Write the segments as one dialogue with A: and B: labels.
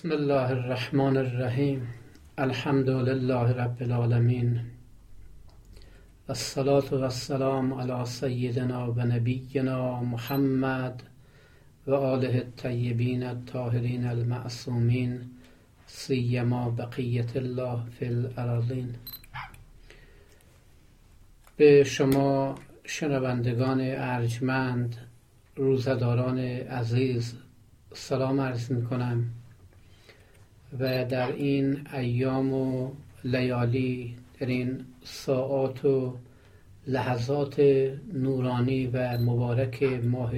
A: بسم الله الرحمن الرحیم. الحمد لله رب العالمین. الصلاة والسلام على سیدنا و نبینا محمد و آله الطیبین الطاهرین المعصومین سیما بقیت الله فی الارضین. به شما شنوندگان ارجمند روزداران عزیز سلام عرض می کنم. و در این ایام و لیالی در این ساعات و لحظات نورانی و مبارک ماه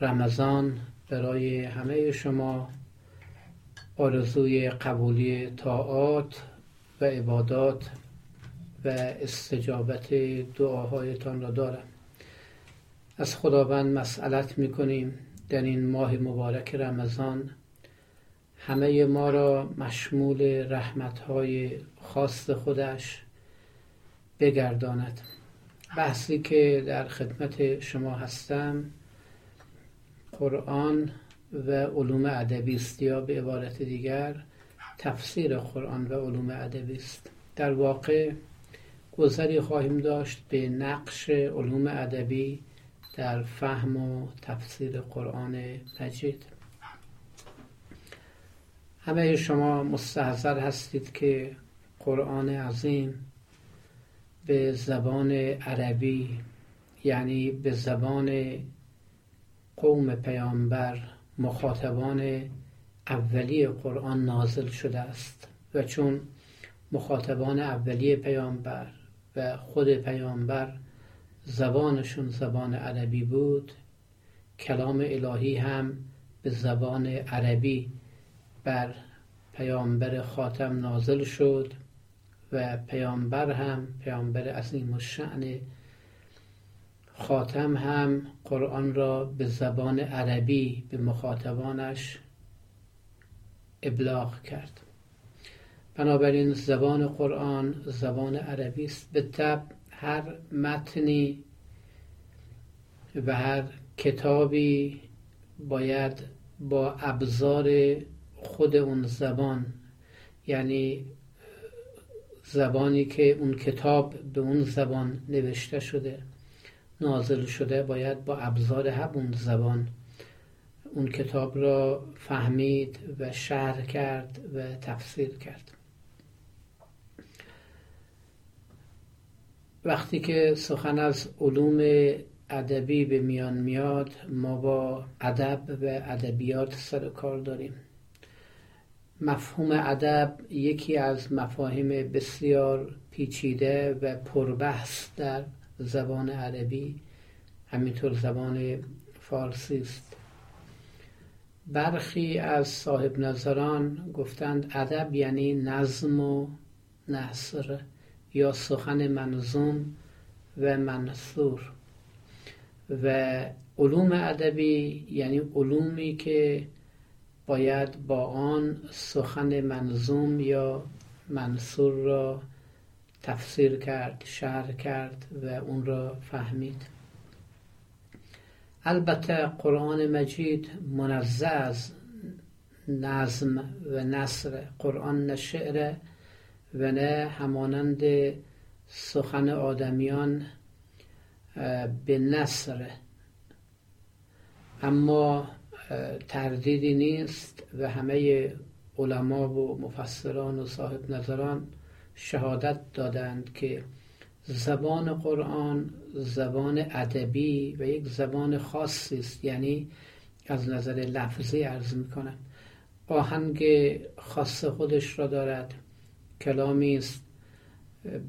A: رمضان برای همه شما آرزوی قبولی طاعات و عبادات و استجابت دعاهایتان را دارم. از خداوند مسئلت می‌کنیم در این ماه مبارک رمضان. همه ما را مشمول رحمتهای خاص خودش بگرداند. بحثی که در خدمت شما هستم قرآن و علوم ادبی است یا به عبارت دیگر تفسیر قرآن و علوم ادبی است. در واقع گذری خواهیم داشت به نقش علوم ادبی در فهم و تفسیر قرآن مجید. همه شما مستحضر هستید که قرآن عظیم به زبان عربی یعنی به زبان قوم پیامبر مخاطبان اولی قرآن نازل شده است. و چون مخاطبان اولی پیامبر و خود پیامبر زبانشون زبان عربی بود کلام الهی هم به زبان عربی بر پیامبر خاتم نازل شد و پیامبر هم پیامبر عظیم الشعن خاتم هم قرآن را به زبان عربی به مخاطبانش ابلاغ کرد. بنابراین زبان قرآن زبان عربی است. به طب هر متنی و هر کتابی باید با ابزار خود اون زبان یعنی زبانی که اون کتاب به اون زبان نوشته شده نازل شده باید با ابزار همون زبان اون کتاب را فهمید و شرح کرد و تفسیر کرد. وقتی که سخن از علوم ادبی به میان میاد ما با ادب و ادبیات سر کار داریم. مفهوم ادب یکی از مفاهیم بسیار پیچیده و پربحث در زبان عربی همینطور زبان فارسی است. برخی از صاحب نظران گفتند ادب یعنی نظم و نصر یا سخن منظوم و منصور و علوم ادبی یعنی علومی که باید با آن سخن منظوم یا منصور را تفسیر کرد شرح کرد و اون را فهمید. البته قرآن مجید منزه از نظم و نصر قرآن نه شعر و نه همانند سخن آدمیان به نصر اما تردیدی نیست و همه علما و مفسران و صاحب نظران شهادت دادند که زبان قرآن زبان ادبی و یک زبان خاصی است. یعنی از نظر لفظی عرض می‌کنم. آهنگ خاص خودش را دارد. کلامی است.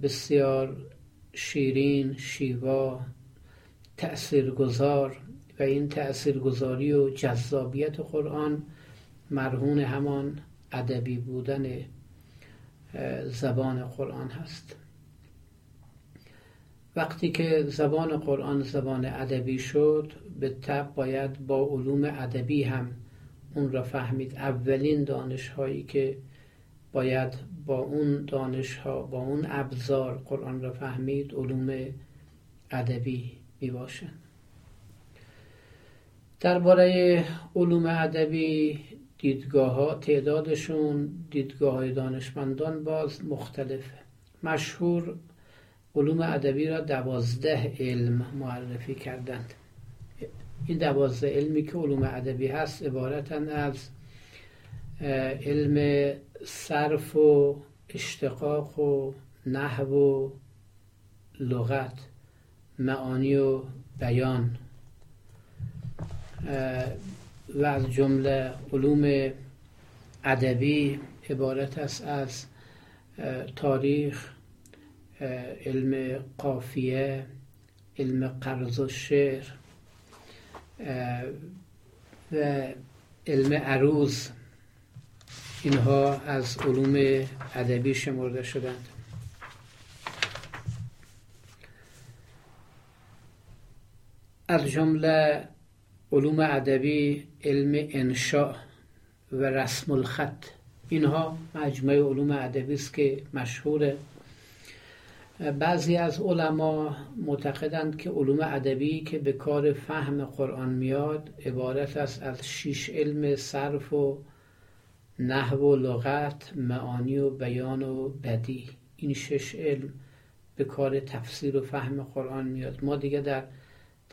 A: بسیار شیرین شیوا تأثیرگذار. و این تأثیرگذاری و جذابیت قرآن مرهون همان ادبی بودن زبان قرآن هست. وقتی که زبان قرآن زبان ادبی شد به طب باید با علوم ادبی هم اون را فهمید. اولین دانش هایی که باید با اون دانش ها با اون ابزار قرآن را فهمید علوم ادبی می باشند درباره علوم ادبی دیدگاه ها تعدادشون دیدگاه های دانشمندان باز مختلفه. مشهور علوم ادبی را دوازده علم معرفی کردند. این دوازده علمی که علوم ادبی هست عبارتن از علم صرف و اشتقاق و نحو و لغت معانی و بیان. و از جمله علوم ادبی عبارت است از تاریخ علم قافیه علم قرض و شعر و علم عروض. اینها از علوم ادبی شمرده شدند. از جمله علوم ادبی علم انشاء و رسم الخط. اینها مجموعه علوم ادبی است که مشهوره. بعضی از علما معتقدند که علوم ادبی که به کار فهم قرآن میاد عبارت است از شیش علم صرف و نحو و لغت معانی و بیان و بدی این شش علم به کار تفسیر و فهم قرآن میاد. ما دیگه در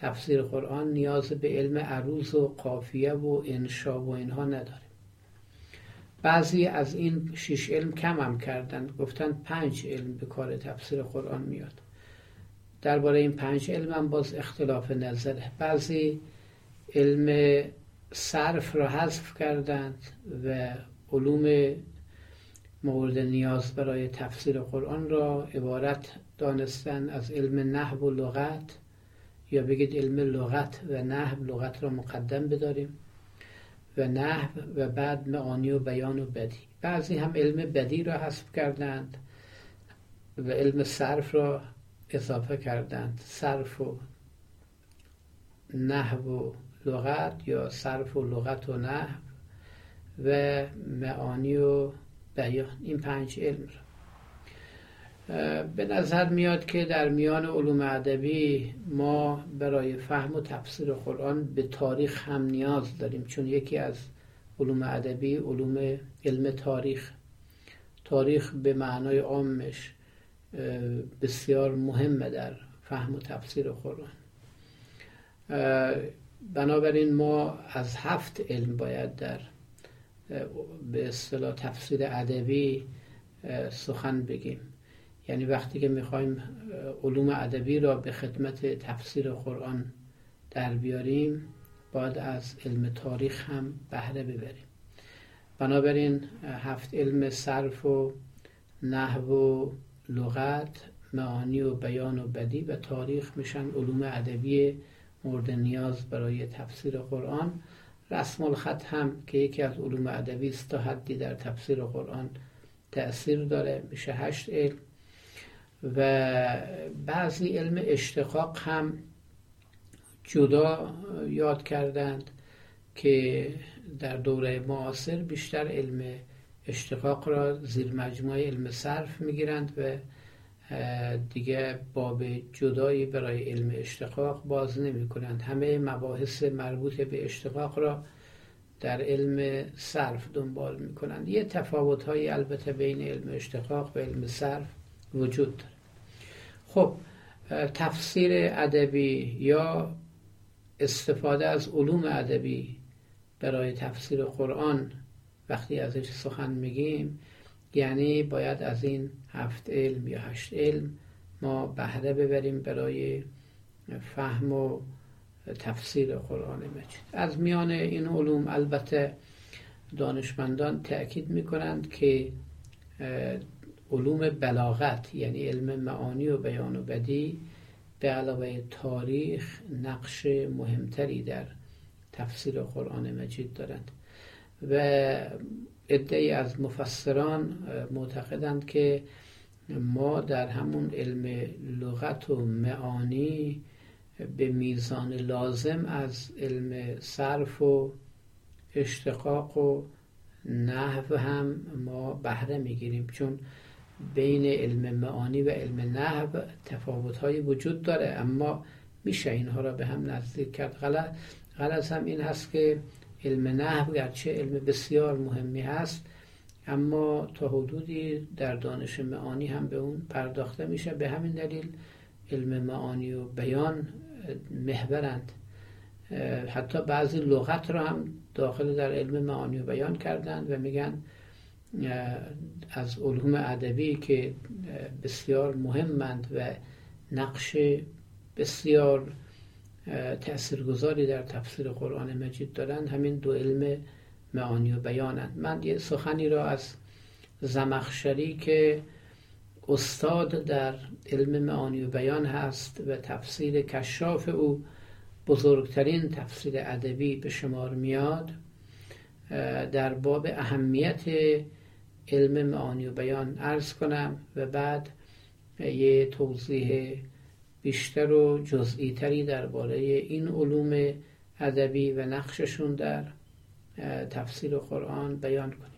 A: تفسیر قرآن نیاز به علم عروض و قافیه و انشا و اینها نداریم بعضی از این شش علم کم هم کردن. گفتن پنج علم به کار تفسیر قرآن میاد. درباره این پنج علم هم باز اختلاف نظره. بعضی علم صرف را حذف کردند و علوم مورد نیاز برای تفسیر قرآن را عبارت دانستن از علم نحو و لغت یا بگید علم لغت و نحو لغت را مقدم بداریم. و نحو و بعد معانی و بیان و بدی. بعضی هم علم بدی را حذف کردند و علم صرف را اضافه کردند. صرف و نحو و لغت یا صرف و لغت و نحو و معانی و بیان. این پنج علم را. به نظر میاد که در میان علوم ادبی ما برای فهم و تفسیر قرآن به تاریخ هم نیاز داریم چون یکی از علوم ادبی علوم علم تاریخ. تاریخ به معنای عامش بسیار مهمه در فهم و تفسیر قرآن. بنابراین ما از هفت علم باید در به اصطلاح تفسیر ادبی سخن بگیم. یعنی وقتی که می‌خوایم علوم ادبی را به خدمت تفسیر قرآن در بیاریم باید از علم تاریخ هم بهره ببریم. بنابراین هفت علم صرف و نحو و لغت معانی و بیان و بدی و تاریخ میشن علوم ادبی مورد نیاز برای تفسیر قرآن. رسم الخط هم که یکی از علوم ادبی است تا حدی در تفسیر قرآن تأثیر داره. میشه هشت علم. و بعضی علم اشتقاق هم جدا یاد کردند که در دوره معاصر بیشتر علم اشتقاق را زیر مجموعه علم صرف می‌گیرند و دیگه باب جدایی برای علم اشتقاق باز نمی کنند همه مباحث مربوط به اشتقاق را در علم صرف دنبال می کنند یه تفاوت های البته بین علم اشتقاق و علم صرف وجود داره خب تفسیر ادبی یا استفاده از علوم ادبی برای تفسیر قرآن وقتی ازش سخن میگیم یعنی باید از این هفت علم یا هشت علم ما بهره ببریم برای فهم و تفسیر قرآن مجید. از میان این علوم البته دانشمندان تأکید می‌کنند که علوم بلاغت یعنی علم معانی و بیان و بدی به علاوه تاریخ نقش مهمتری در تفسیر قرآن مجید دارند. و عده از مفسران معتقدند که ما در همون علم لغت و معانی به میزان لازم از علم صرف و اشتقاق و نحو هم ما بهره می‌گیریم. چون بین علم معانی و علم نحو تفاوت های وجود داره. اما میشه اینها را به هم نزدیک کرد. غلط غلط هم این هست که علم نحو گرچه علم بسیار مهمی هست اما تا حدودی در دانش معانی هم به اون پرداخته میشه. به همین دلیل علم معانی و بیان محورند. حتی بعضی لغت را هم داخل در علم معانی و بیان کردند و میگن از علوم ادبی که بسیار مهمند و نقش بسیار تاثیرگذاری در تفسیر قرآن مجید دارند همین دو علم معانی و بیانند. من یه سخنی را از زمخشری که استاد در علم معانی و بیان هست و تفسیر کشاف او بزرگترین تفسیر ادبی به شمار میاد در باب اهمیت علم معانی و بیان عرض کنم و بعد یه توضیح بیشتر و جزئی تری درباره این علوم ادبی و نقششون در تفسیر قرآن بیان کنیم.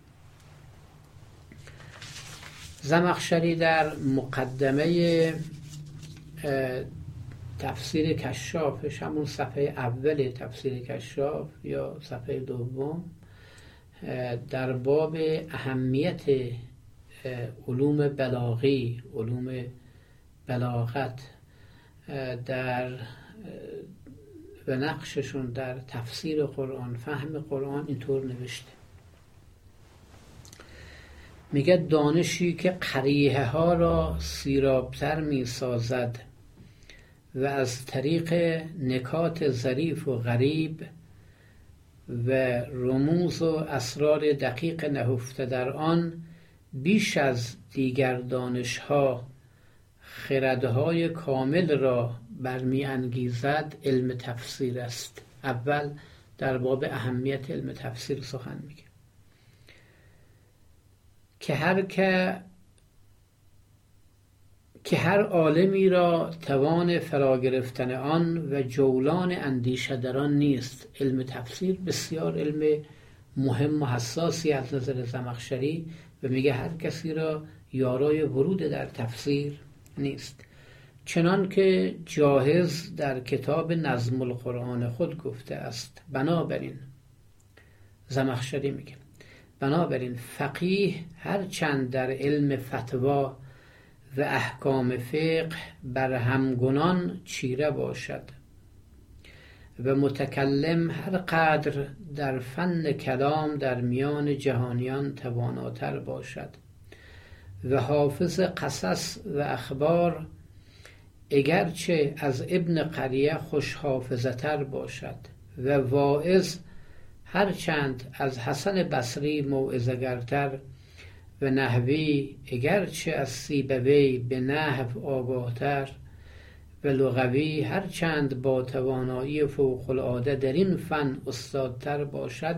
A: زمخشری در مقدمه تفسیر کشافش همون صفحه اول تفسیر کشاف یا صفحه دوم. در باب اهمیت علوم بلاغی علوم بلاغت در و نقششون در تفسیر قرآن فهم قرآن اینطور نوشته. میگه دانشی که قریه ها را سیرابتر می سازد و از طریق نکات ظریف و غریب و رموز و اسرار دقیق نهفته در آن بیش از دیگر دانش ها خردهای کامل را برمی انگیزد علم تفسیر است. اول در باب اهمیت علم تفسیر سخن میگه. که هر که که هر عالمی را توان فرا گرفتن آن و جولان اندیشه در آن نیست. علم تفسیر بسیار علم مهم و حساسی از نظر زمخشری و میگه هر کسی را یارای ورود در تفسیر نیست. چنان که جاهز در کتاب نظم القرآن خود گفته است. بنابراین زمخشری میگه بنابراین فقیه هر چند در علم فتوا و احکام فقه بر همگنان چیره باشد و متکلم هر قدر در فن کلام در میان جهانیان تواناتر باشد و حافظ قصص و اخبار اگرچه از ابن قریه خوش حافظتر باشد و واعظ هرچند از حسن بصری موعظگرتر و نحوی اگرچه از سیبوی به نحو آگاهتر و لغوی هرچند با توانایی فوق العاده در این فن استادتر باشد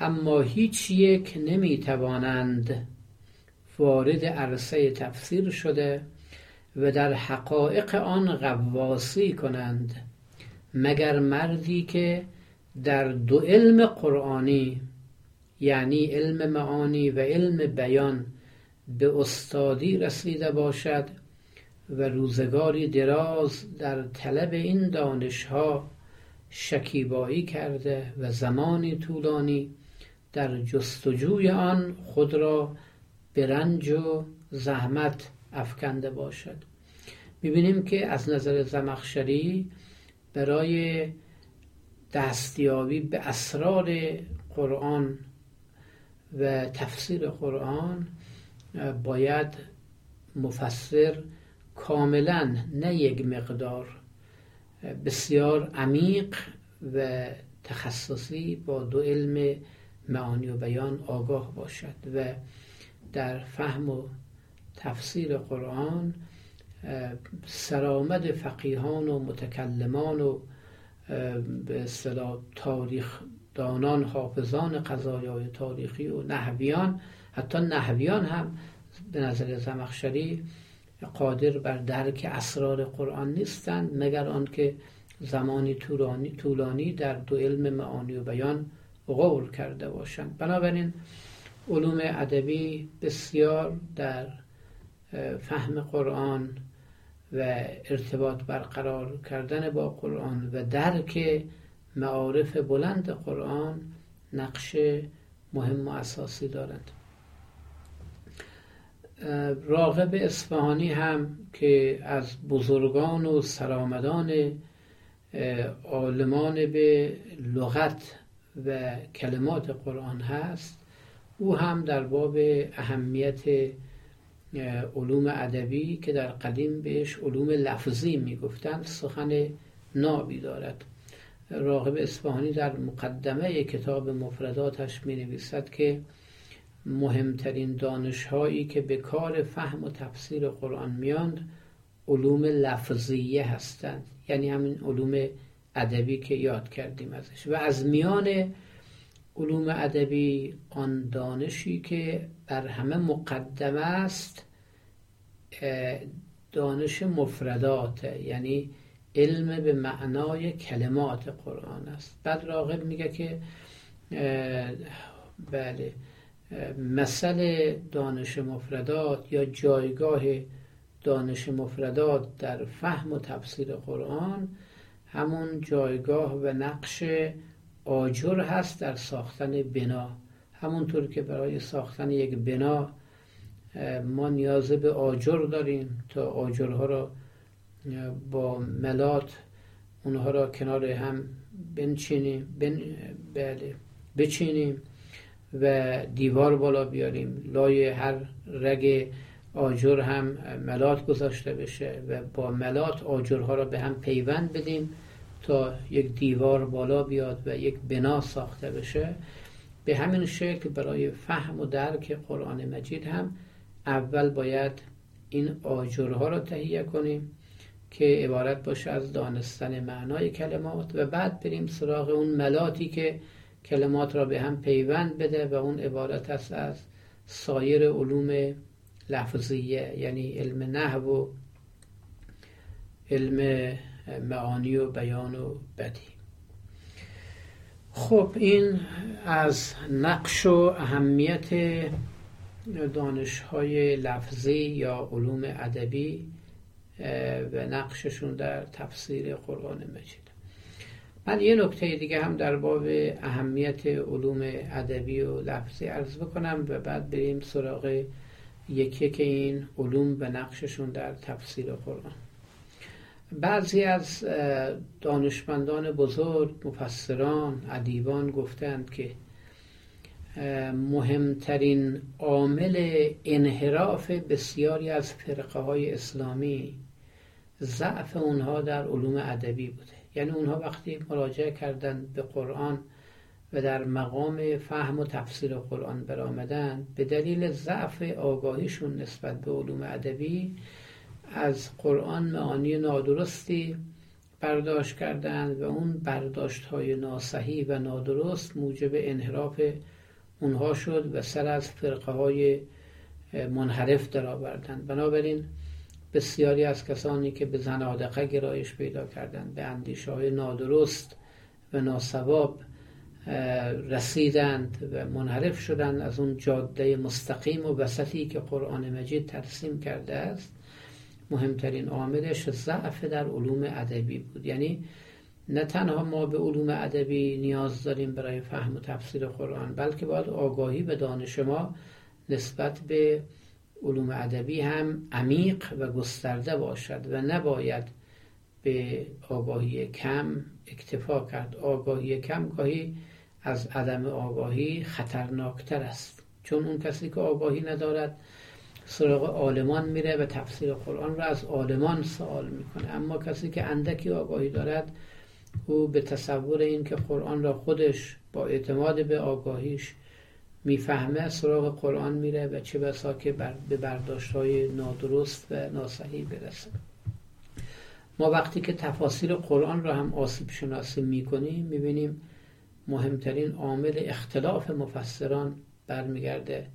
A: اما هیچ یک نمی توانند وارد عرصه تفسیر شده و در حقایق آن غواصی کنند مگر مردی که در دو علم قرآنی یعنی علم معانی و علم بیان به استادی رسیده باشد و روزگاری دراز در طلب این دانشها شکیبایی کرده و زمانی طولانی در جستجوی آن خود را به رنج و زحمت افکنده باشد. می‌بینیم که از نظر زمخشری برای دستیابی به اسرار قرآن و تفسیر قرآن باید مفسر کاملا نه یک مقدار بسیار عمیق و تخصصی با دو علم معانی و بیان آگاه باشد و در فهم و تفسیر قرآن سرآمد فقیهان و متکلمان و به اصطلاح تاریخ دانان حافظان قضایای تاریخی و نحویان. حتی نحویان هم به نظر زمخشری قادر بر درک اسرار قرآن نیستند مگر آنکه زمانی طولانی, طولانی در دو علم معانی و بیان غور کرده باشند. بنابراین علوم ادبی بسیار در فهم قرآن و ارتباط برقرار کردن با قرآن و درک معارف بلند قرآن نقش مهم و اساسی دارند. راغب اصفهانی هم که از بزرگان و سرامدان عالمان به لغت و کلمات قرآن هست او هم در باب اهمیت علوم ادبی که در قدیم بهش علوم لفظی می‌گفتند سخن نابی دارد. راغب اصفهانی در مقدمه کتاب مفرداتش می نویسد که مهمترین دانش هایی که به کار فهم و تفسیر قرآن میاند علوم لفظیه هستند. یعنی همین علوم ادبی که یاد کردیم ازش. و از میان علوم ادبی آن دانشی که بر همه مقدمه است دانش مفردات. یعنی علم به معنای کلمات قرآن است. بعد راغب میگه که بله مثل دانش مفردات یا جایگاه دانش مفردات در فهم و تفسیر قرآن همون جایگاه و نقش آجر هست در ساختن بنا. همونطور که برای ساختن یک بنا ما نیاز به آجر داریم تا آجرها را با ملات اونها را کنار هم بنچینیم بن... بله بچینیم و دیوار بالا بیاریم. لای هر رگ آجر هم ملات گذاشته بشه و با ملات آجرها را به هم پیوند بدیم تا یک دیوار بالا بیاد و یک بنا ساخته بشه. به همین شکل برای فهم و درک قرآن مجید هم اول باید این آجرها را تهیه کنیم. که عبارت باشه از دانستن معنای کلمات و بعد بریم سراغ اون ملاتی که کلمات را به هم پیوند بده و اون عبارت است از سایر علوم لفظیه یعنی علم نحو و علم معانی و بیان و بدی. خب این از نقش و اهمیت دانش های لفظی یا علوم ادبی و نقششون در تفسیر قرآن مجید. من یه نکته دیگه هم در باب اهمیت علوم ادبی و لفظی عرض بکنم و بعد بریم سراغ یکی که این علوم و نقششون در تفسیر قرآن. بعضی از دانشمندان بزرگ مفسران ادیبان گفتند که مهمترین عامل انحراف بسیاری از فرقه های اسلامی ضعف اونها در علوم ادبی بوده. یعنی اونها وقتی مراجعه کردن به قرآن و در مقام فهم و تفسیر قرآن برآمدن به دلیل ضعف آگاهیشون نسبت به علوم ادبی از قرآن معانی نادرستی برداشت کردند و اون برداشت های ناسحی و نادرست موجب انحراف اونها شد و سر از فرقه های منحرف درآوردند. بنابراین بسیاری از کسانی که به زنادقه گرایش پیدا کردند به اندیشه های نادرست و ناسواب رسیدند و منحرف شدند از اون جاده مستقیم و وسطی که قرآن مجید ترسیم کرده است. مهمترین عاملش ضعف در علوم ادبی بود. یعنی نه تنها ما به علوم ادبی نیاز داریم برای فهم و تفسیر قرآن بلکه باید آگاهی به دانش ما نسبت به علوم ادبی هم عمیق و گسترده باشد و نباید به آگاهی کم اکتفا کرد. آگاهی کم گاهی از عدم آگاهی خطرناکتر است. چون اون کسی که آگاهی ندارد سراغ عالمان میره و تفسیر قرآن را از عالمان سوال می‌کنه. اما کسی که اندکی آگاهی دارد او به تصور این که قرآن را خودش با اعتماد به آگاهیش می‌فهمه سراغ قرآن میره و چه بسا که بر به برداشت های نادرست و ناسحی برسه. ما وقتی که تفاسیر قرآن را هم آسیب شناسی می‌کنیم می‌بینیم مهمترین عامل اختلاف مفسران برمیگرده.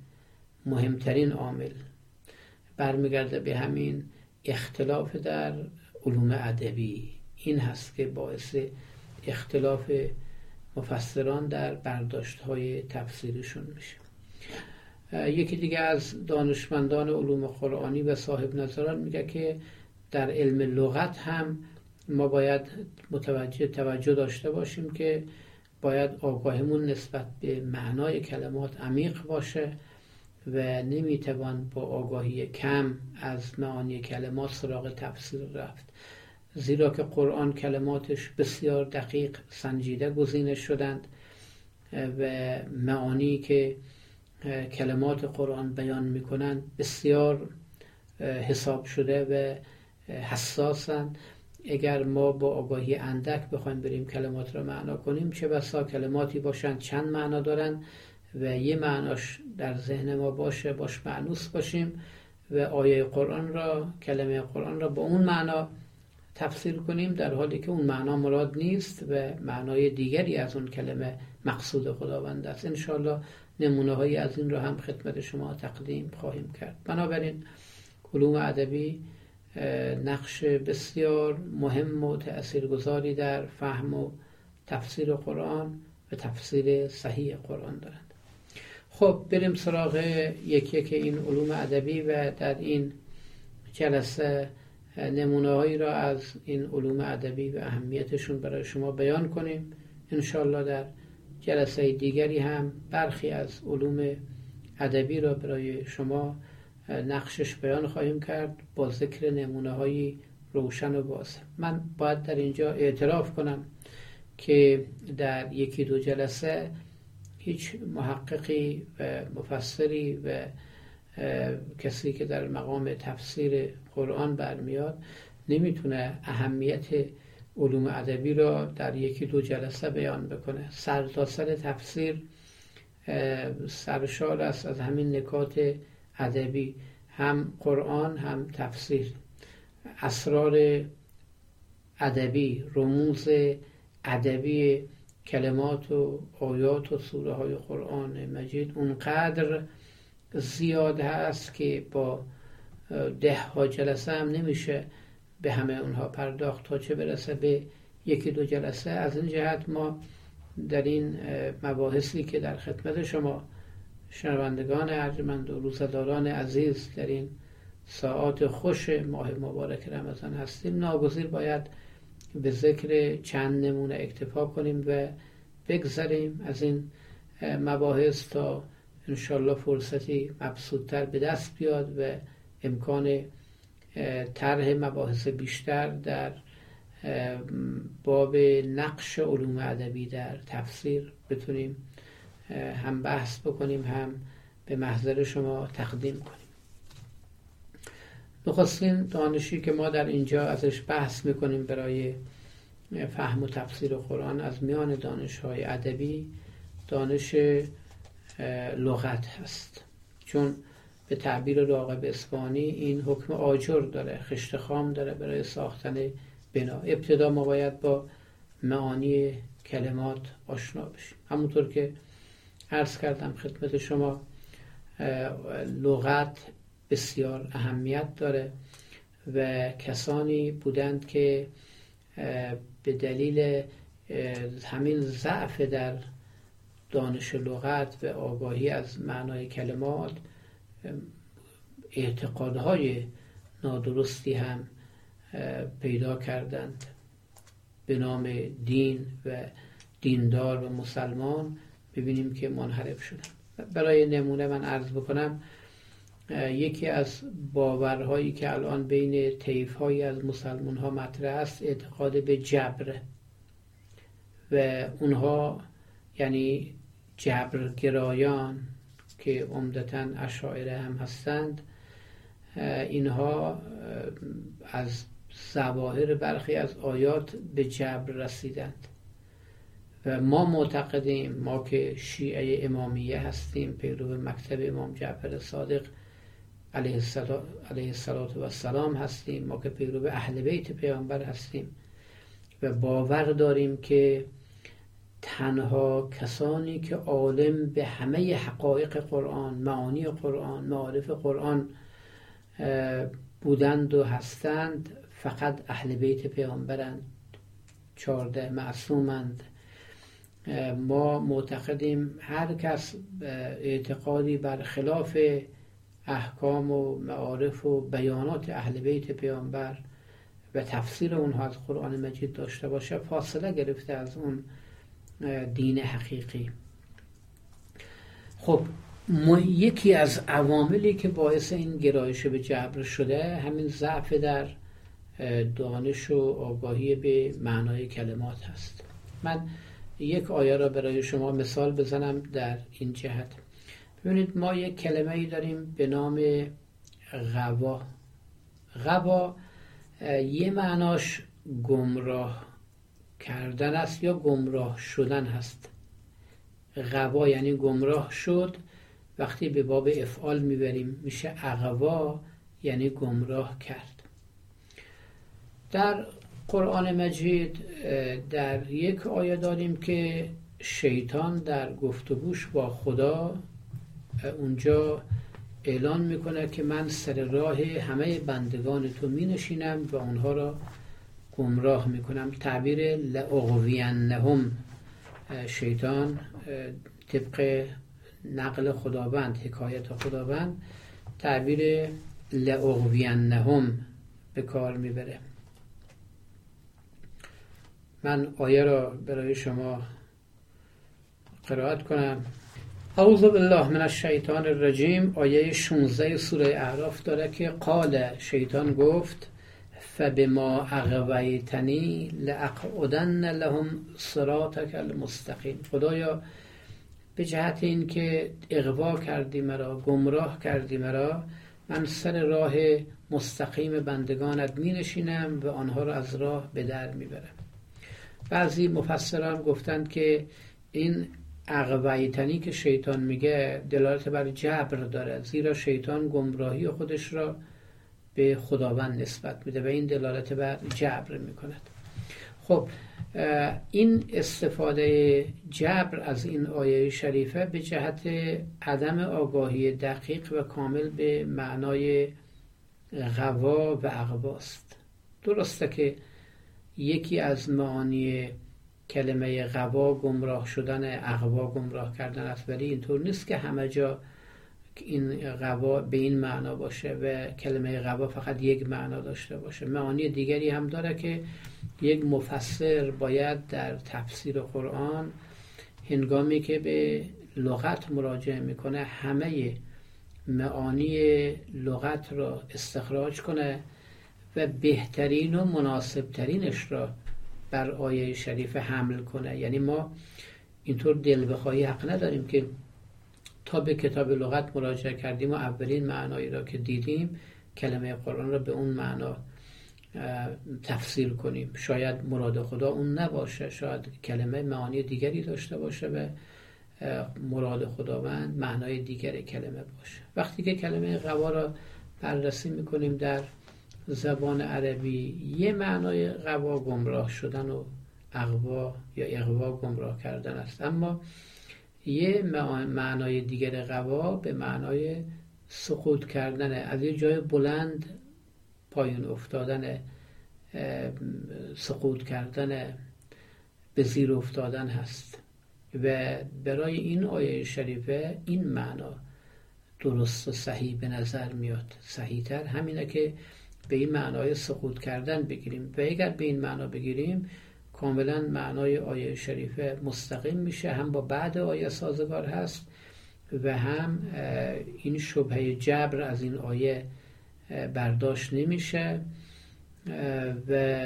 A: مهمترین عامل برمیگرده به همین اختلاف در علوم ادبی. این هست که باعث اختلاف مفسران در برداشت های تفسیرشون میشه. یکی دیگه از دانشمندان علوم قرآنی و صاحب نظران میگه که در علم لغت هم ما باید متوجه توجه داشته باشیم که باید آگاهیمون نسبت به معنای کلمات عمیق باشه و نمی‌توان با آگاهی کم از معانی کلمات سراغ تفسیر رفت. زیرا که قرآن کلماتش بسیار دقیق سنجیده گزینه شدند و معانی که کلمات قرآن بیان می‌کنند بسیار حساب شده و حساسند. اگر ما با آگاهی اندک بخوایم بریم کلمات را معنا کنیم چه بسا کلماتی باشند چند معنا دارند و یه معناش در ذهن ما باشه باش معنوس باشیم و آیه قرآن را کلمه قرآن را با اون معنا تفسیر کنیم در حالی که اون معنا مراد نیست و معنای دیگری از اون کلمه مقصود خداوند است. انشاءالله نمونه هایی از این را هم خدمت شما تقدیم خواهیم کرد. بنابراین علوم ادبی نقش بسیار مهم و تأثیرگذاری در فهم و تفسیر قرآن و تفسیر صحیح قرآن دارند. خب بریم سراغ یکی یک این علوم ادبی و در این جلسه نمونه هایی را از این علوم ادبی و اهمیتشون برای شما بیان کنیم. انشالله در جلسه دیگری هم برخی از علوم ادبی را برای شما نقشش بیان خواهیم کرد با ذکر نمونه های روشن و باز. من باید در اینجا اعتراف کنم که در یکی دو جلسه هیچ محققی و مفسری و کسی که در مقام تفسیر قرآن برمیاد نمی‌تونه اهمیت علوم ادبی را در یکی دو جلسه بیان بکنه. سر تا سر تفسیر سرشار است از همین نکات ادبی هم قرآن هم تفسیر. اسرار ادبی رموز ادبی کلمات و آیات و سوره های قرآن مجید اونقدر زیاد هست که با ده ها جلسه هم نمیشه به همه اونها پرداخت تا چه برسه به یکی دو جلسه. از این جهت ما در این مباحثی که در خدمت شما شنوندگان ارجمند و روزداران عزیز در این ساعات خوش ماه مبارک رمضان هستیم ناگزیر باید به ذکر چند نمونه اکتفا کنیم و بگذریم از این مباحث تا انشالله فرصتی مبسودتر به دست بیاد و امکان طرح مباحث بیشتر در باب نقش علوم ادبی در تفسیر بتونیم هم بحث بکنیم هم به محضر شما تقدیم کنیم. نخستین دانشی که ما در اینجا ازش بحث می‌کنیم برای فهم و تفسیر قرآن از میان دانش های ادبی دانش لغت هست. چون به تعبیر راقب اسپانی این حکم آجر داره خشت خام داره برای ساختن بنا. ابتدا ما باید با معانی کلمات آشنا بشیم. همونطور که عرض کردم خدمت شما لغت بسیار اهمیت داره و کسانی بودند که به دلیل همین ضعف در دانش لغت و آگاهی از معنای کلمات اعتقادهای نادرستی هم پیدا کردند به نام دین و دیندار و مسلمان. ببینیم که منحرف شدن. برای نمونه من عرض بکنم یکی از باورهایی که الان بین طیفهایی از مسلمان ها مطرح است اعتقاد به جبر. و اونها یعنی جبرگرایان که عمدتا اشاعره هم هستند اینها از ظواهر برخی از آیات به جبر رسیدند. و ما معتقدیم ما که شیعه امامیه هستیم پیرو مکتب امام جعفر صادق علیه الصلاة و السلام هستیم ما که پیرو اهل بیت پیامبر هستیم. و باور داریم که تنها کسانی که عالم به همه حقایق قرآن معانی قرآن معارف قرآن بودند و هستند فقط اهل بیت پیامبرند چارده معصومند. ما معتقدیم هر کس اعتقادی بر خلاف احکام و معارف و بیانات اهل بیت پیامبر و تفسیر اونها از قرآن مجید داشته باشه فاصله گرفته از اون دین حقیقی. خب یکی از عواملی که باعث این گرایش به جبر شده همین ضعف در دانش و آگاهی به معنای کلمات هست. من یک آیه را برای شما مثال بزنم در این جهت. ببینید ما یک کلمه ای داریم به نام غوا. غوا یه معناش گمراه کردن است یا گمراه شدن هست؟ غوا یعنی گمراه شد. وقتی به باب افعال می‌بریم میشه اغوا یعنی گمراه کرد. در قرآن مجید در یک آیه داریم که شیطان در گفتگوش با خدا اونجا اعلان می‌کنه که من سر راه همه بندگان تو می نشینم و اونها را گمراه می‌کنم. تعبیر لعغوینهم شیطان طبق نقل خداوند حکایت خداوند. تعبیر لعغوینهم به کار می‌بره. من آیه را برای شما قرائت کنم. اعوذ بالله من الشیطان الرجیم. آیه 16 سوره اعراف داره که قال شیطان گفت فبما اغویتنی لاقعدن لهم صراطك المستقیم. خدایا به جهت این که اغوا کردی مرا گمراه کردی مرا من سر راه مستقیم بندگانت می نشینم و آنها را از راه به در می برم بعضی مفسران گفتند که این اقویتنی که شیطان میگه دلالت بر جبر داره زیرا شیطان گمراهی خودش را به خداوند نسبت میده و این دلالت بر جبر می‌کند. خب این استفاده جبر از این آیه شریفه به جهت عدم آگاهی دقیق و کامل به معنای غوا و اقواست. درسته که یکی از معانی کلمه غوا گمراه شدن اغوا گمراه کردن است ولی اینطور نیست که همه جا این غوا به این معنا باشه و کلمه غوا فقط یک معنا داشته باشه. معانی دیگری هم داره که یک مفسر باید در تفسیر قرآن هنگامی که به لغت مراجعه می‌کنه همه معانی لغت را استخراج کنه و بهترین و مناسبترینش را بر آیه شریف حمل کنه. یعنی ما اینطور دل بخواهی حق نداریم که تا به کتاب لغت مراجعه کردیم و اولین معنایی را که دیدیم کلمه قرآن را به اون معنا تفسیر کنیم. شاید مراد خدا اون نباشه شاید کلمه معانی دیگری داشته باشه و مراد خداوند معنای دیگر کلمه باشه. وقتی که کلمه قوا را بررسی می‌کنیم در زبان عربی یه معنای قوا گمراه شدن و اقوا یا اقوا گمراه کردن است. اما یه معنای دیگر قوا به معنای سقوط کردن از یه جای بلند پایین افتادن سقوط کردن به زیر افتادن هست. و برای این آیه شریفه این معنا درست و صحیح به نظر میاد. صحیح تر همینه که به این معنای سقوط کردن بگیریم. و اگر به این معنا بگیریم کاملا معنای آیه شریفه مستقیم میشه هم با بعد آیه سازگار هست و هم این شبهه جبر از این آیه برداشت نمیشه و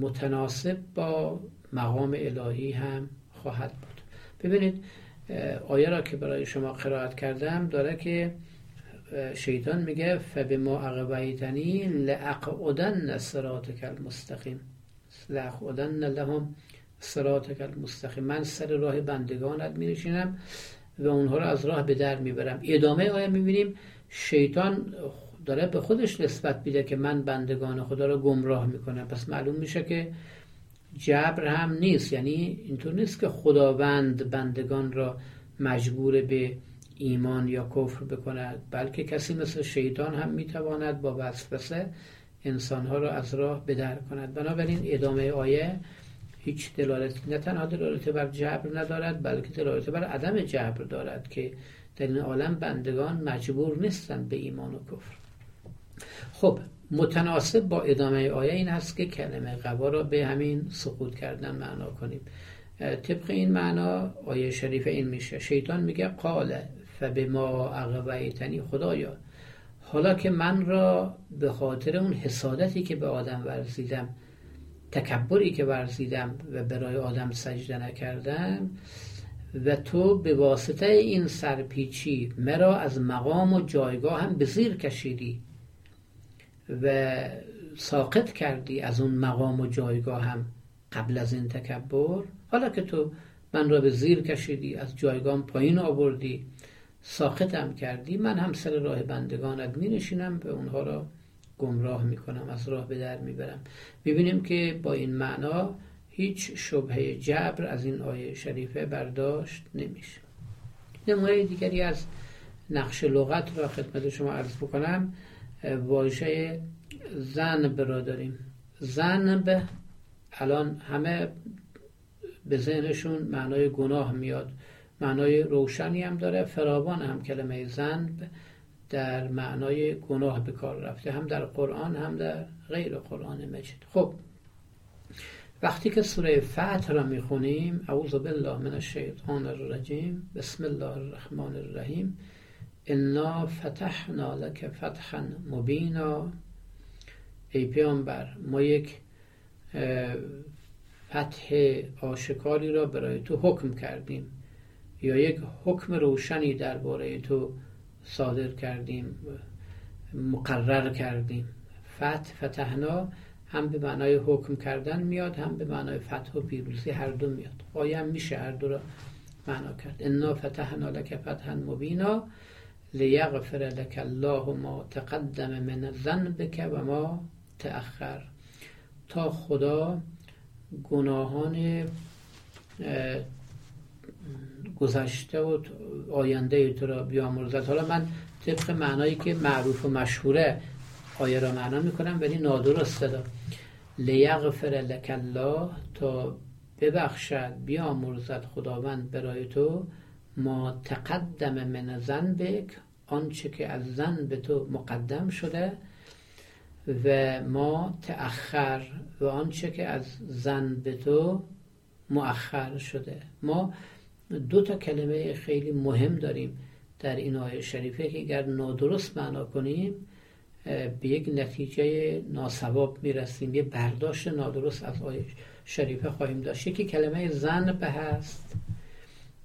A: متناسب با مقام الهی هم خواهد بود. ببینید آیه را که برای شما قرائت کردم داره که شیطان میگه فبما اغویتنی لاقعدن صراطک المستقیم. لاقعدن لهم صراطک المستقیم. من سر راه بندگانت مینشینم و اونها رو از راه به در می‌برم. ادامه آیه می‌بینیم شیطان داره به خودش نسبت میده که من بندگان خدا رو گمراه می‌کنم. پس معلوم میشه که جبر هم نیست. یعنی اینطور نیست که خداوند بندگان را مجبور به ایمان یا کفر بکند بلکه کسی مثل شیطان هم می‌تواند با وسوسه انسانها را از راه بدر کند. بنابراین ادامه آیه هیچ دلالت نه تنها دلالت بر جبر ندارد بلکه دلالت بر عدم جبر دارد که در این عالم بندگان مجبور نیستند به ایمان و کفر. خب متناسب با ادامه آیه این هست که کلمه قبا را به همین سقوط کردن معنا کنیم. طبق این معنا آیه شریف این میشه. شیطان میگه قال فبما اغویتنی خدایا حالا که من را به خاطر اون حسادتی که به آدم ورزیدم تکبری که ورزیدم و برای آدم سجده نکردم و تو به واسطه این سرپیچی مرا از مقام و جایگاه هم به زیر کشیدی و ساقط کردی از اون مقام و جایگاه هم قبل از این تکبر حالا که تو من را به زیر کشیدی از جایگاه پایین آوردی. ساقطم کردی من هم سر راه بندگانت می نشینم به اونها را گمراه می کنم از راه به در می برم می که با این معنا هیچ شبه جبر از این آیه شریفه برداشت نمیشه. نمونه دیگری از نقش لغت را خدمت شما عرض بکنم واژه زنب را داریم. زنب الان همه به ذهنشون معنای گناه میاد. معنای روشنی هم داره. فراوان هم کلمه زنب در معنای گناه به کار رفته هم در قرآن هم در غیر قرآن مجید. خب وقتی که سوره فتح را می‌خونیم اعوذ بالله من الشیطان الرجیم بسم الله الرحمن الرحیم انا فتحنا لك فتحا مبینا. ای پیامبر ما یک فتح آشکاری را برای تو حکم کردیم. یا یک حکم روشنی درباره تو صادر کردیم مقرر کردیم. فتح فتحنا هم به معنای حکم کردن میاد هم به معنای فتح و پیروزی هر دو میاد. هم میشه هر دو را معنا کرد؟ انا فتحنا لك فتحا مبینا لیغفر لك الله ما تقدم من ذنبك و ما تأخر. تا خدا گناهان گذشته و آینده تو را بیامرزد. حالا من طبق معنایی که معروف و مشهوره آیه را معنا می‌کنم ولی نادرسته دا لیغفر لک الله تا ببخشد بیامرزد خداوند برای تو ما تقدم من ذنبک آنچه که از زن به تو مقدم شده و ما تأخر و آنچه که از زن به تو مؤخر شده. ما دو تا کلمه خیلی مهم داریم در این آیه شریفه که اگر نادرست معنا کنیم به یک نتیجه ناسواب می‌رسیم یه برداشت نادرست از آیه شریفه خواهیم داشت. یکی کلمه زن به هست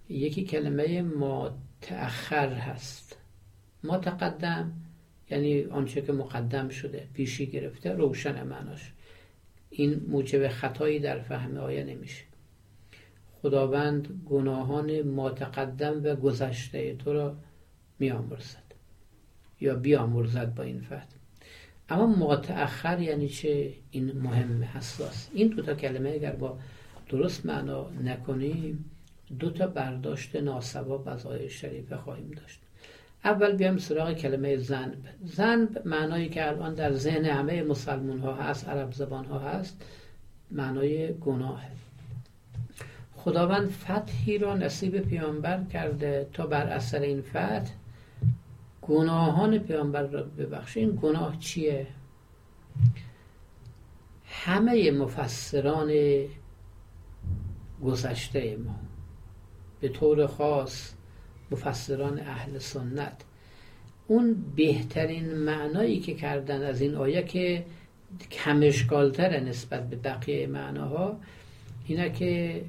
A: یکی کلمه ما تأخر هست. ما تقدم یعنی آنچه که مقدم شده پیشی گرفته روشن معناش. این موجب خطایی در فهم آیه نمیشه. خداوند گناهان ما تقدم و گذشته تو را میامرزد یا بیامرزد با این فتح اما متأخر یعنی چه؟ این مهم حساس. این دو تا کلمه اگر با درست معنا نکنیم دو تا برداشت ناسواب از آیه شریفه خواهیم داشت. اول بیام سراغ کلمه زنب. زنب معنایی که الان در ذهن همه مسلمان ها هست عرب زبان ها هست معنای گناه خداوند فتحی را نصیب پیامبر کرده تا بر اثر این فتح گناهان پیامبر را ببخشه این گناه چیه؟ همه مفسران گذشته ما به طور خاص مفسران اهل سنت. اون بهترین معنایی که کردن از این آیه که کمشکالتره نسبت به بقیه معناها اینه که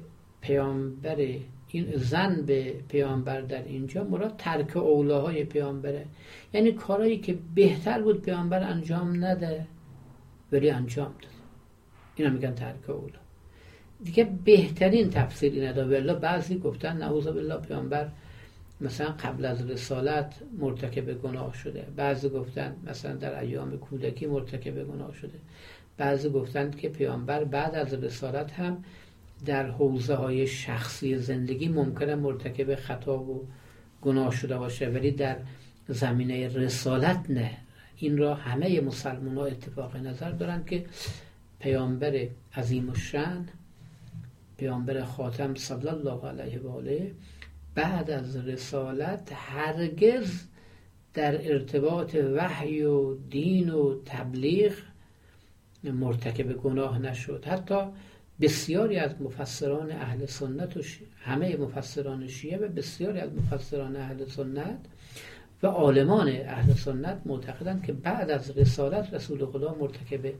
A: پیامبر این زن به پیامبر در اینجا مراد ترک اولاهای پیامبره. یعنی کارهایی که بهتر بود پیامبر انجام نده ولی انجام داد اینا میگن ترک اولا دیگه بهترین تفسیر اینه دا ولی بعضی گفتن نعوذ بالله پیامبر مثلا قبل از رسالت مرتکب گناه شده. بعضی گفتن مثلا در ایام کودکی مرتکب گناه شده. بعضی گفتند که پیامبر بعد از رسالت هم در حوزه های شخصی زندگی ممکنه مرتکب خطا و گناه شده باشه ولی در زمینه رسالت نه. این را همه مسلمان ها اتفاق نظر دارند که پیامبر عظیم الشن پیامبر خاتم صلی الله علیه و آله بعد از رسالت هرگز در ارتباط وحی و دین و تبلیغ مرتکب گناه نشد. حتی بسیاری از مفسران اهل سنت و همه مفسران شیعه و بسیاری از مفسران اهل سنت و عالمان اهل سنت معتقدند که بعد از رسالت رسول خدا مرتکب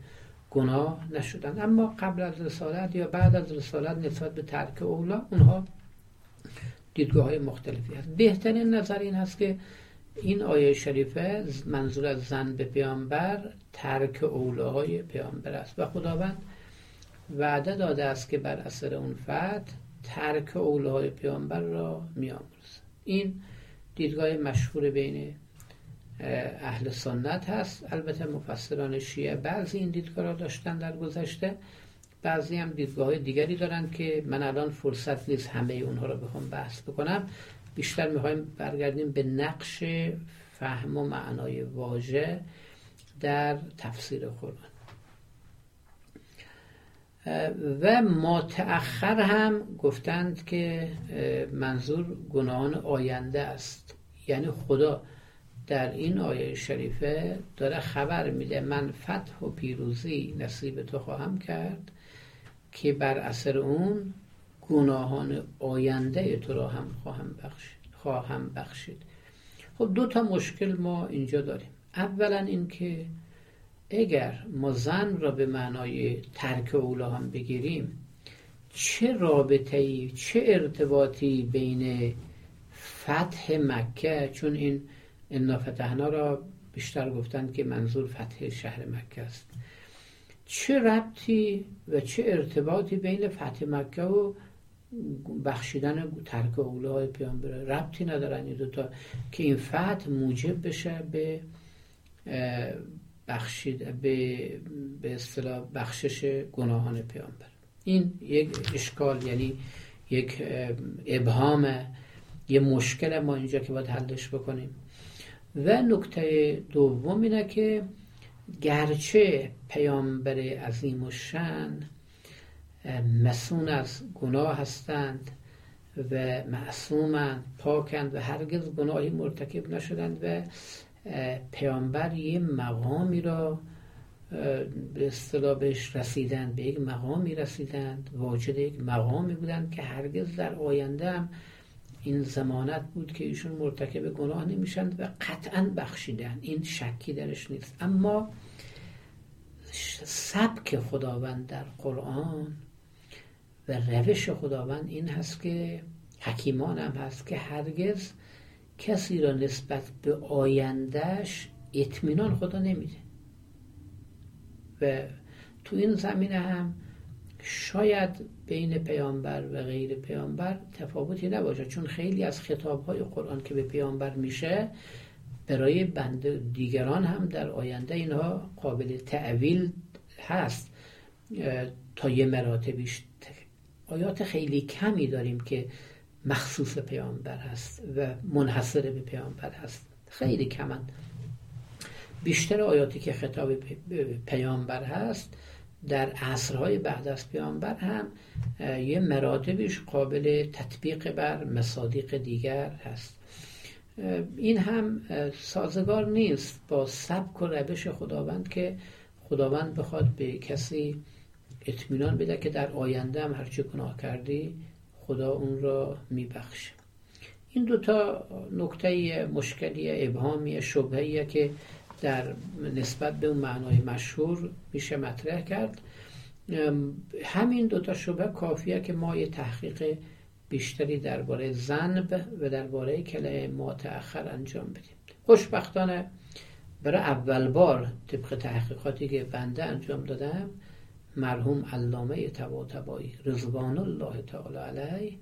A: گناه نشدن اما قبل از رسالت یا بعد از رسالت نسبت به ترک اولا اونها دیدگاه های مختلفی هست. بهترین نظر این هست که این آیه شریفه منظور از زن به پیامبر ترک اولاهای پیامبر است. و خداوند وعده داده است که بر اثر اون فتح ترک اولاهای پیامبر را میآموزد. این دیدگاه مشهور بین اهل سنت هست. البته مفسران شیعه بعضی این دیدگاه را داشتن در گذشته. بعضی هم دیدگاه دیگری دارن که من الان فرصت نیست همه اونها را بخوام بحث بکنم. بیشتر می‌خوایم برگردیم به نقش فهم و معنای واژه در تفسیر قرآن. و ما تأخر هم گفتند که منظور گناهان آینده است. یعنی خدا در این آیه شریفه داره خبر میده من فتح و پیروزی نصیب تو خواهم کرد که بر اثر اون گناهان آینده تو را هم خواهم بخشید خواهم بخشید. خب دو تا مشکل ما اینجا داریم. اولا اینکه اگر ما زن را به معنای ترک اولا هم بگیریم چه رابطه ای چه ارتباطی بین فتح مکه؟ چون این انا فتحنا را بیشتر گفتند که منظور فتح شهر مکه است. چه ربطی و چه ارتباطی بین فتح مکه و بخشیدن ترک اولای پیامبر؟ ربطی ندارن این دوتا که این فتح موجب بشه به بخشید به به اصطلاح بخشش گناهان پیامبر. این یک اشکال یعنی یک ابهام یه مشکل ما اینجا که باید حلش بکنیم. و نکته دوم اینه که گرچه پیامبر عظیم و شن مسون از گناه هستند و معصومند پاکند و هرگز گناهی مرتکب نشدند و پیامبر یه مقامی را به اصطلاح رسیدند به یک مقامی رسیدند واجد یک مقامی بودند که هرگز در آینده هم این زمانت بود که ایشون مرتکب گناه نمیشند و قطعا بخشیدن. این شکی درش نیست. اما سبک خداوند در قرآن و روش خداوند این هست که حکیمان هم هست که هرگز کسی را نسبت به آیندهش اطمینان خدا نمیده. و تو این زمینه هم شاید بین پیامبر و غیر پیامبر تفاوتی نباشه چون خیلی از خطاب های قرآن که به پیامبر میشه برای بند دیگران هم در آینده اینها قابل تعویل هست. تا یه مراتبیش آیات خیلی کمی داریم که مخصوص پیامبر هست و منحصر به پیامبر هست خیلی کمن بیشتر آیاتی که خطاب پیامبر هست در عصرهای بعد از پیامبر هم یه مراتبش قابل تطبیق بر مصادیق دیگر هست. این هم سازگار نیست. با سبک و روش خداوند که خداوند بخواد به کسی اطمینان بده که در آینده هم هرچی گناه کردی خدا اون را میبخشه. این دوتا نکته مشکلی ابهامی شبهیه که در نسبت به اون معنای مشهور میشه مطرح کرد. همین دوتا شبه کافیه که ما یه تحقیق بیشتری درباره زنب و درباره کلمه ما انجام بدیم. خوشبختانه برای اول بار طبق تحقیقاتی که بنده انجام دادم مرحوم علامه تبایی رضوان الله تعالی علیه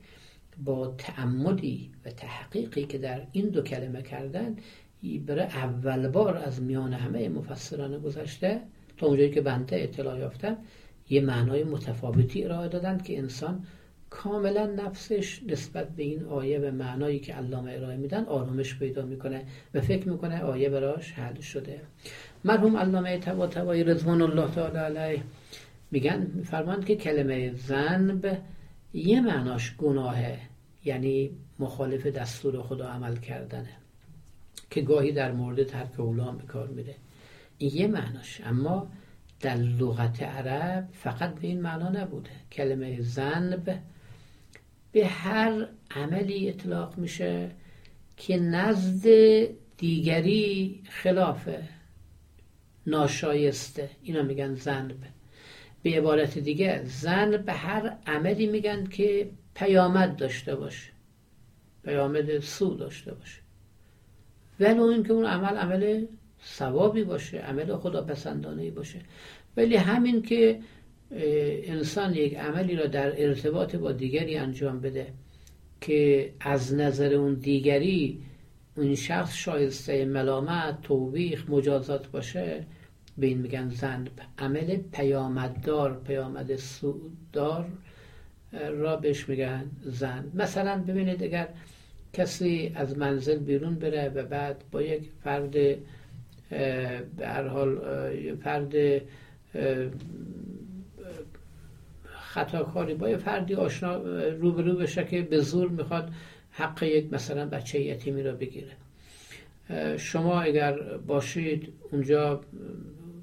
A: با تعمدی و تحقیقی که در این دو کلمه کردن برای اول بار از میان همه مفسران گذشته تا اونجایی که بنده اطلاع یافتم یه معنای متفاوتی ارائه دادند که انسان کاملا نفسش نسبت به این آیه و معنایی که علامه ارائه میدن آرامش پیدا می‌کنه و فکر می‌کنه آیه براش حل شده. مرحوم علامه طباطبایی رضوان الله تعالی علیه میگن فرماند که کلمه زنب یه معناش گناهه یعنی مخالف دستور خدا عمل کردنه که گاهی در مورد ترک اولا به کار میره. این یه معناش. اما در لغت عرب فقط به این معنا نبوده. کلمه زنب به هر عملی اطلاق میشه که نزد دیگری خلافه ناشایسته. اینا میگن زنب به عبارت دیگه زن به هر عملی میگن که پیامد داشته باشه. پیامد سو داشته باشه. ولو اینکه اون عمل عمل ثوابی باشه عمل خداپسندانه باشه. ولی همین که انسان یک عملی را در ارتباط با دیگری انجام بده که از نظر اون دیگری اون شخص شایسته ملامت توبیخ مجازات باشه به این میگن زن عمل پیامددار پیامد سوددار را بهش میگن زن مثلا ببینید اگر کسی از منزل بیرون بره و بعد با یک فرد به هر حال فرد خطاکاری با یه فردی آشنا روبرو بشه که به زور می‌خواد حق یک مثلا بچه یتیمی را بگیره. شما اگر باشید اونجا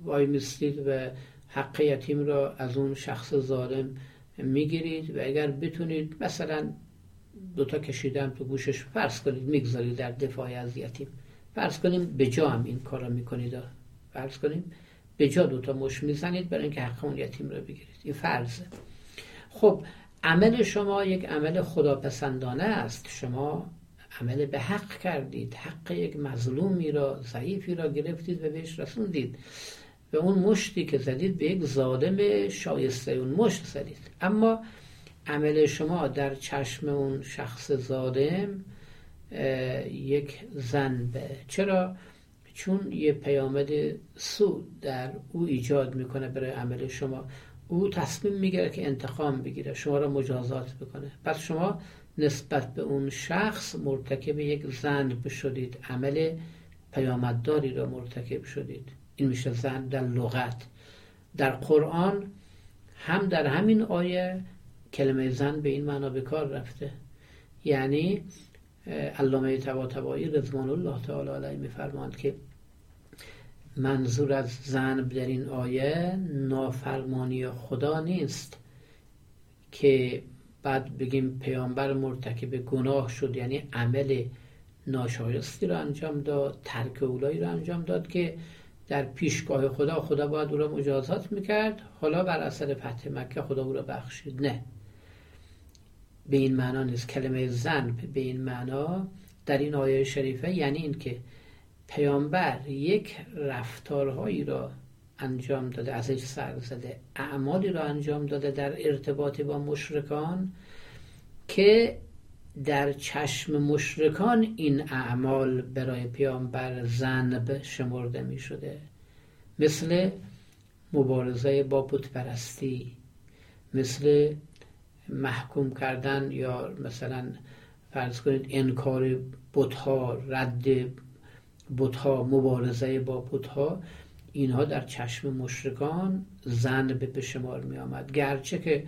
A: وای میستید و حق یتیم را از اون شخص ظالم می‌گیرید و اگر بتونید مثلا دوتا کشیدن تو گوشش فرض کنید می‌گذارید در دفاع از یتیم. فرض کنیم به جا هم این کارا می‌کنید. فرض کنیم به جا دوتا مش می‌زنید برای اینکه حق اون یتیم را بگیرید. این فرضه خب عمل شما یک عمل خداپسندانه است. شما عمل به حق کردید. حق یک مظلومی را ضعیفی را گرفتید و بهش رسوندید. به اون مشتی که زدید به یک ظالم شایسته اون مشت زدید. اما عمل شما در چشم اون شخص ظالم یک زنبه چرا؟ چون یه پیامد سود در او ایجاد می‌کنه برای عمل شما. او تصمیم می‌گیره که انتقام بگیره شما را مجازات بکنه. پس شما نسبت به اون شخص مرتکب یک زن شدید. عمل پیامدداری را مرتکب شدید. این میشه زن در لغت. در قرآن هم در همین آیه کلمه زن به این معنا به کار رفته. یعنی علامه طباطبایی رضوان الله تعالی علیه میفرماند که منظور از زن در این آیه نافرمانی خدا نیست که بعد بگیم پیامبر مرتکب گناه شد یعنی عمل ناشایستی رو انجام داد ترک اولایی رو انجام داد که در پیشگاه خدا خدا باید او را مجازات می‌کرد. حالا بر اثر فتح مکه خدا او را بخشید. نه. به این معنا نیست. کلمه زن به این معنا در این آیه شریفه یعنی این که پیامبر یک رفتارهایی را انجام داده ازش سر زده اعمالی را انجام داده در ارتباط با مشرکان که در چشم مشرکان این اعمال برای پیامبر زنب شمرده می شده. مثل مبارزه با پرستی مثل محکوم کردن یا مثلا فرض کنید انکار بتها رد بتها مبارزه با بتها اینها در چشم مشرکان زن به شمار می آمد. گرچه که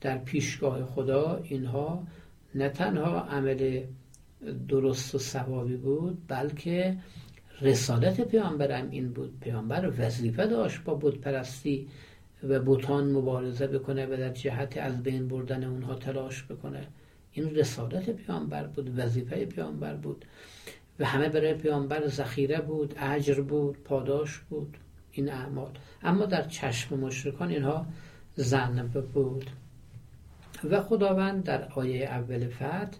A: در پیشگاه خدا اینها نه تنها عمل درست و ثوابی بود بلکه رسالت پیامبرم این بود. پیامبر وظیفه داشت با بود پرستی و بوتان مبارزه بکنه و در جهت از بین بردن اونها تلاش بکنه. این رسالت پیامبر بود وظیفه پیامبر بود و همه برای پیامبر ذخیره بود اجر بود پاداش بود این اعمال. اما در چشم مشرکان اینها زنبه بود. و خداوند در آیه اول فتح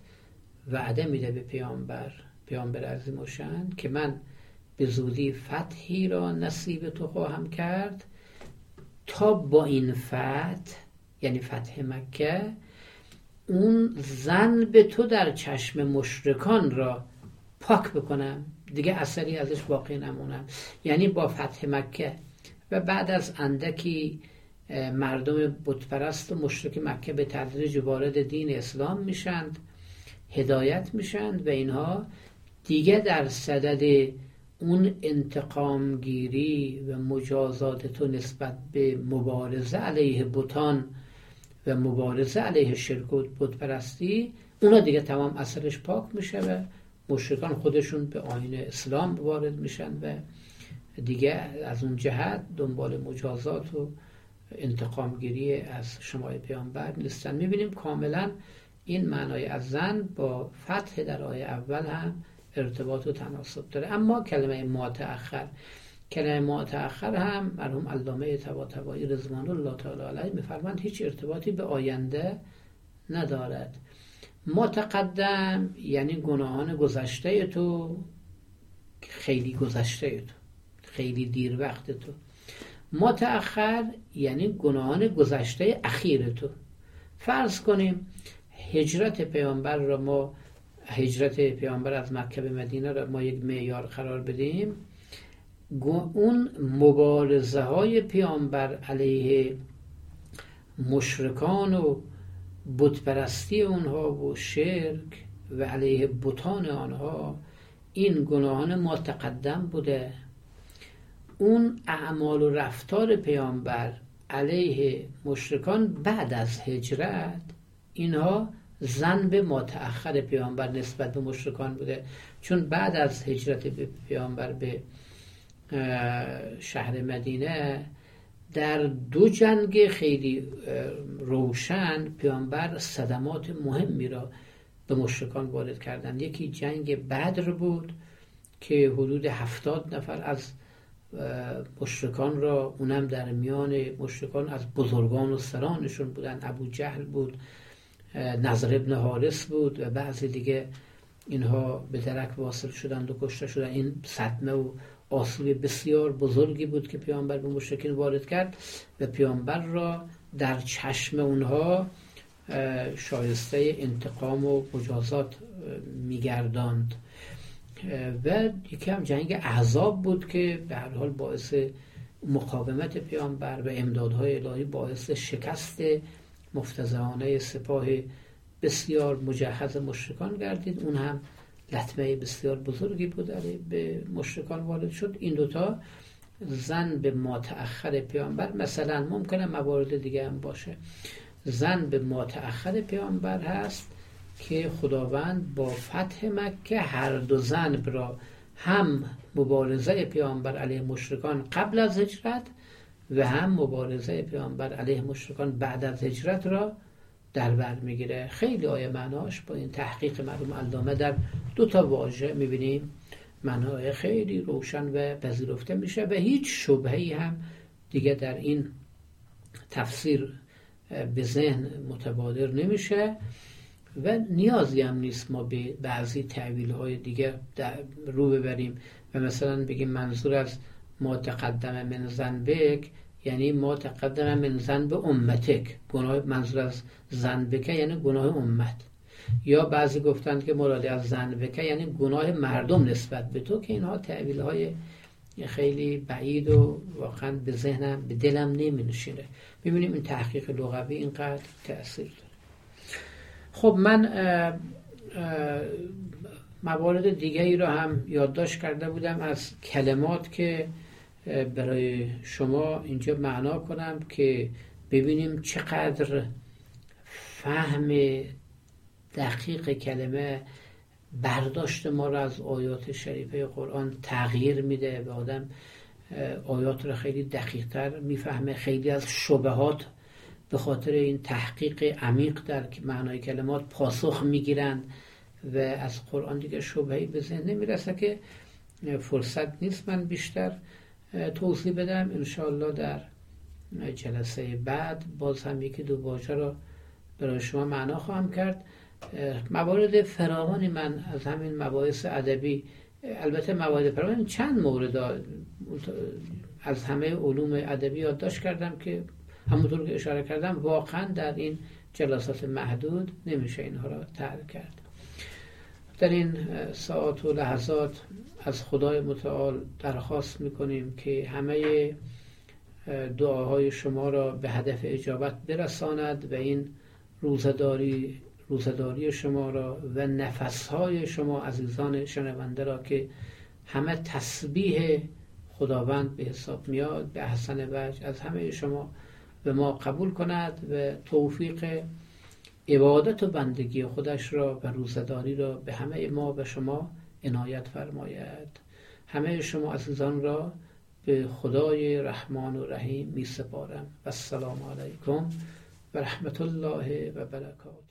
A: وعده میده به پیامبر. پیامبر عظیم و که من به زودی فتحی را نصیب تو خواهم کرد تا با این فتح یعنی فتح مکه اون زن به تو در چشم مشرکان را پاک بکنم. دیگه اثری ازش باقی نمونم. یعنی با فتح مکه. و بعد از اندکی مردم بتپرست و مشرک مکه به تدریج وارد دین اسلام میشند هدایت میشند و اینها دیگه در صدد اون انتقام گیری و مجازات تو نسبت به مبارزه علیه بتان و مبارزه علیه شرک و بتپرستی اونا دیگه تمام اثرش پاک میشه و مشرکان خودشون به آین اسلام وارد میشن و دیگه از اون جهت دنبال مجازات و انتقامگیری از شما پیامبر نیستن. می‌بینیم کاملا این معنای از زن با فتح در آیه اول هم ارتباط و تناسب داره. اما کلمه ما کلمه ما هم مرحوم علامه طباطبایی رضوان الله تعالی علیه میفرمند هیچ ارتباطی به آینده ندارد. متقدم یعنی گناهان گذشته تو خیلی گذشته تو خیلی دیر وقت تو. متأخر یعنی گناهان گذشته اخیر تو. فرض کنیم هجرت پیامبر را ما هجرت پیامبر از مکه به مدینه را ما یک معیار قرار بدیم. اون مبارزه های پیامبر علیه مشرکان و بتپرستی اونها و شرک و علیه بتان آنها این گناهان ما تقدم بوده. اون اعمال و رفتار پیامبر علیه مشرکان بعد از هجرت اینها زن به متأخر پیامبر نسبت به مشرکان بوده. چون بعد از هجرت پیامبر به شهر مدینه در دو جنگ خیلی روشن پیامبر صدمات مهمی را به مشرکان وارد کردند. یکی جنگ بدر بود که حدود هفتاد نفر از مشرکان را اونم در میان مشرکان از بزرگان و سرانشون بودن. ابو جهل بود نظر ابن حارس بود و بعضی دیگه اینها به درک واصل شدند و کشته شدن این صدمه و آسیب بسیار بزرگی بود که پیامبر به مشرکین وارد کرد و پیامبر را در چشم اونها شایسته انتقام و مجازات میگرداند. و یکی هم جنگ احزاب بود که به هر حال باعث مقاومت پیامبر و امدادهای الهی باعث شکست مفتزهانه سپاه بسیار مجهز مشرکان گردید. اون هم لطمه بسیار بزرگی بود به مشرکان وارد شد. این دوتا زن به ما تأخر پیامبر مثلا ممکنه موارد دیگه هم باشه. زن به ما تأخر پیامبر هست. که خداوند با فتح مکه هر دو زن را هم مبارزه پیامبر علیه مشرکان قبل از هجرت و هم مبارزه پیامبر علیه مشرکان بعد از هجرت را در بر می‌گیره. خیلی آیه معناش با این تحقیق مرحوم علامه در دو تا واژه می‌بینیم. معنای خیلی روشن و پذیرفته میشه و هیچ شبهی هم دیگه در این تفسیر به ذهن متبادر نمیشه. و نیازی هم نیست ما به بعضی تعویل های دیگه رو ببریم. و مثلا بگیم منظور از ما تقدم من زنبک یعنی ما تقدم من زن به امتک. گناه منظور از زنبکه یعنی گناه امت. یا بعضی گفتند که مراد از زنبکه یعنی گناه مردم نسبت به تو که اینها تعویل های خیلی بعید و واقعا به ذهنم به دلم نمی نشینه ببینیم این تحقیق لغوی اینقدر تاثیر داره. خب من موارد دیگری رو هم یادداشت کرده بودم از کلمات که برای شما اینجا معنا کنم که ببینیم چقدر فهم دقیق کلمه برداشت ما رو از آیات شریفه قرآن تغییر میده. به آدم آیات رو خیلی دقیقتر می‌فهمه خیلی از شبهات به خاطر این تحقیق عمیق در معنای کلمات پاسخ می‌گیرند و از قرآن دیگه شبهی به ذهن نمی‌رسه که فرصت نیست من بیشتر توضیح بدم. انشاءالله در جلسه بعد باز هم یکی دو واژه را برای شما معنا خواهم کرد. موارد فراوانی من از همین مباحث ادبی البته موارد فراوانی چند مورد از همه علوم ادبی یادداشت کردم که همونطور که اشاره کردم واقعا در این جلسات محدود نمیشه اینها را ترک کرد. در این ساعت و لحظات از خدای متعال درخواست می‌کنیم که همه دعاهای شما را به هدف اجابت برساند و این روزداری روزداری شما را و نفسهای شما عزیزان شنونده را که همه تسبیح خداوند به حساب میاد به احسن وجه از همه شما به ما قبول کند و توفیق عبادت و بندگی خودش را و روزداری را به همه ما و شما عنایت فرماید. همه شما عزیزان را به خدای رحمان و رحیم می سپارم و السلام علیکم و رحمت الله و برکاته.